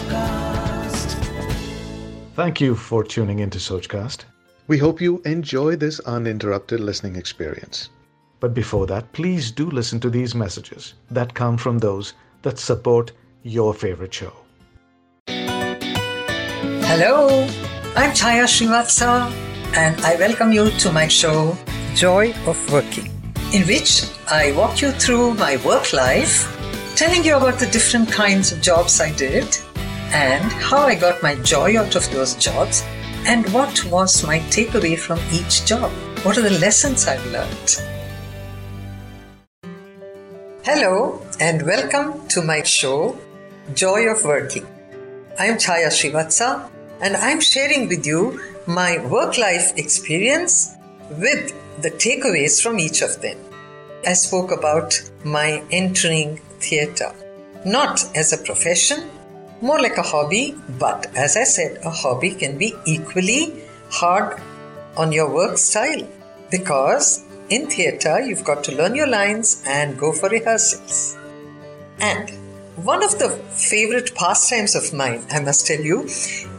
Sochcast. Thank you for tuning into Sochcast. We hope you enjoy this uninterrupted listening experience. But before that, please do listen to these messages that come from those that support your favorite show. Hello, I'm Chaya Srivatsa, and I welcome you to my show, Joy of Working, in which I walk you through my work life, telling you about the different kinds of jobs I did and how I got my joy out of those jobs and what was my takeaway from each job. What are the lessons I've learned? Hello, and welcome to my show, Joy of Working. I'm Chaya Srivatsa, and I'm sharing with you my work life experience with the takeaways from each of them. I spoke about my entering theatre, not as a profession, more like a hobby, but as I said, a hobby can be equally hard on your work style because in theatre you've got to learn your lines and go for rehearsals. And one of the favorite pastimes of mine, I must tell you,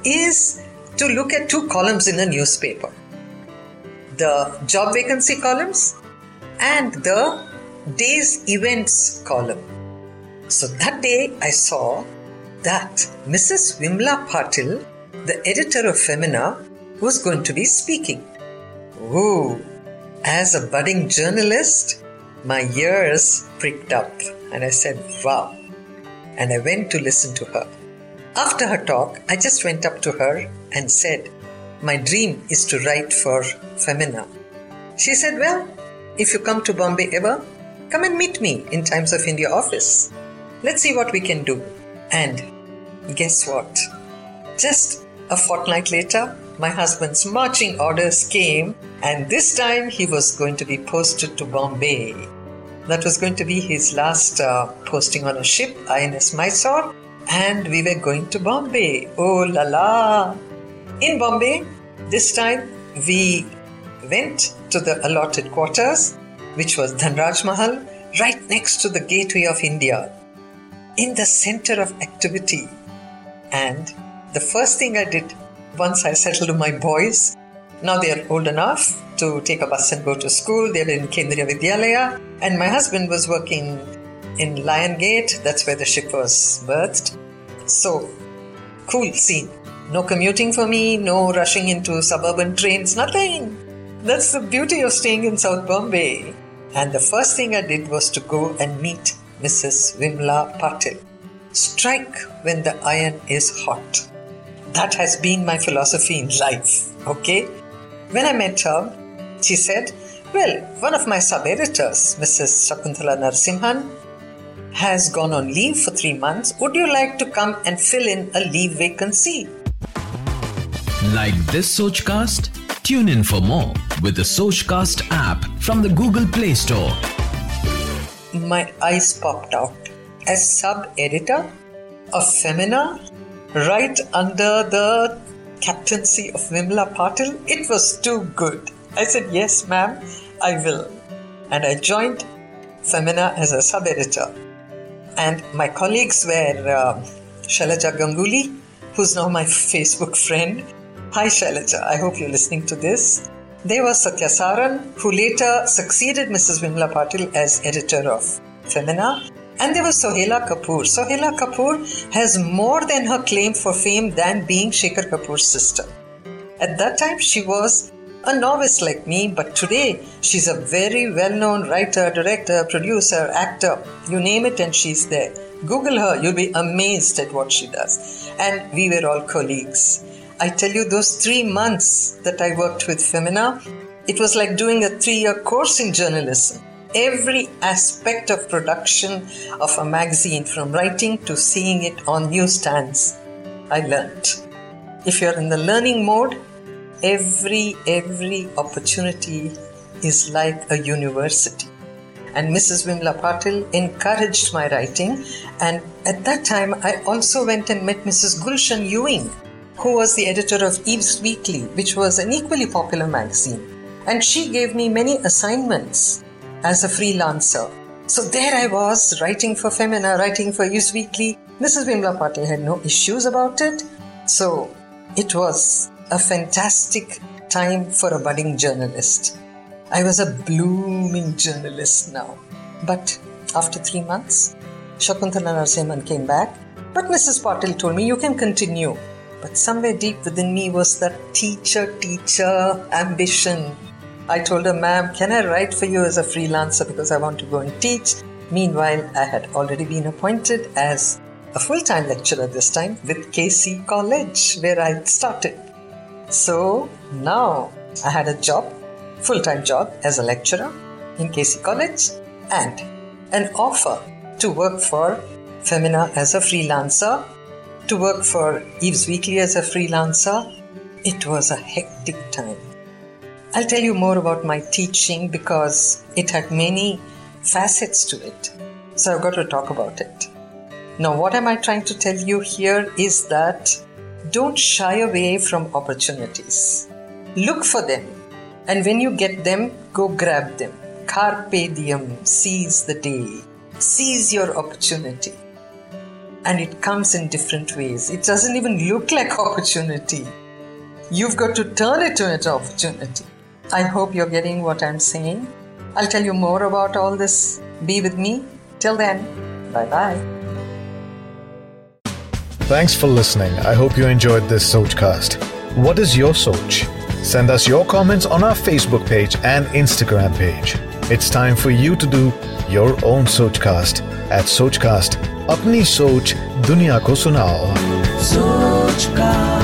is to look at two columns in a newspaper the job vacancy columns and the day's events column. So that day I saw that Mrs. Vimla Patil, the editor of Femina, was going to be speaking. Ooh, as a budding journalist, my ears pricked up and I said, wow. And I went to listen to her. After her talk, I just went up to her and said, My dream is to write for Femina. She said, Well, if you come to Bombay ever, come and meet me in Times of India office. Let's see what we can do. And guess what? Just a fortnight later, my husband's marching orders came, and this time he was going to be posted to Bombay. That was going to be his last uh, posting on a ship, INS Mysore, and we were going to Bombay. Oh la la! In Bombay, this time we went to the allotted quarters, which was Dhanraj Mahal, right next to the gateway of India, in the center of activity. And the first thing I did once I settled with my boys, now they are old enough to take a bus and go to school. They're in Kendriya Vidyalaya, and my husband was working in Lion Gate. That's where the ship was berthed. So, cool scene. No commuting for me, no rushing into suburban trains, nothing. That's the beauty of staying in South Bombay. And the first thing I did was to go and meet Mrs. Vimla Patil. Strike when the iron is hot. That has been my philosophy in life, okay? When I met her, she said, Well, one of my sub editors, Mrs. Sakuntala Narsimhan, has gone on leave for three months. Would you like to come and fill in a leave vacancy? Like this Sochcast? Tune in for more with the Sochcast app from the Google Play Store. My eyes popped out. As sub editor of Femina, right under the captaincy of Vimla Patil, it was too good. I said, Yes, ma'am, I will. And I joined Femina as a sub editor. And my colleagues were uh, Shailaja Ganguly, who's now my Facebook friend. Hi, Shailaja, I hope you're listening to this. There was Satya Saran, who later succeeded Mrs. Vimla Patil as editor of Femina. And there was Sohela Kapoor. Sohela Kapoor has more than her claim for fame than being Shekhar Kapoor's sister. At that time, she was a novice like me, but today she's a very well known writer, director, producer, actor. You name it, and she's there. Google her, you'll be amazed at what she does. And we were all colleagues. I tell you, those three months that I worked with Femina, it was like doing a three year course in journalism. Every aspect of production of a magazine, from writing to seeing it on newsstands, I learned. If you're in the learning mode, every every opportunity is like a university. And mrs vimla patil encouraged my writing and at that time i also went and met mrs gulshan ewing who was the editor of eve's weekly which was an equally popular magazine. And she gave me many assignments as a freelancer so there i was writing for femina writing for eve's weekly Mrs. Vimla Patil had no issues about it. So it was a fantastic time for a budding journalist. I was a blooming journalist now. But after three months, Shakuntala Narasimhan came back. But Mrs. Patil told me, you can continue. But somewhere deep within me was that teacher, teacher ambition. I told her, ma'am, can I write for you as a freelancer because I want to go and teach? Meanwhile, I had already been appointed as a full time lecturer this time with KC College, where I started. So now I had a job, full time job as a lecturer in KC College, and an offer to work for Femina as a freelancer, to work for Eves Weekly as a freelancer. It was a hectic time. I'll tell you more about my teaching because it had many facets to it. So I've got to talk about it. Now, what am I trying to tell you here is that don't shy away from opportunities. Look for them, and when you get them, go grab them. Carpe diem, seize the day, seize your opportunity. And it comes in different ways. It doesn't even look like opportunity. You've got to turn it into an opportunity. I hope you're getting what I'm saying. I'll tell you more about all this. Be with me. Till then, bye bye. Thanks for listening. I hope you enjoyed this Sochcast. What is your Soch? Send us your comments on our Facebook page and Instagram page. It's time for you to do your own Sochcast at Sochcast. Apni Soch Dunya Ko Sunao. Sochcast.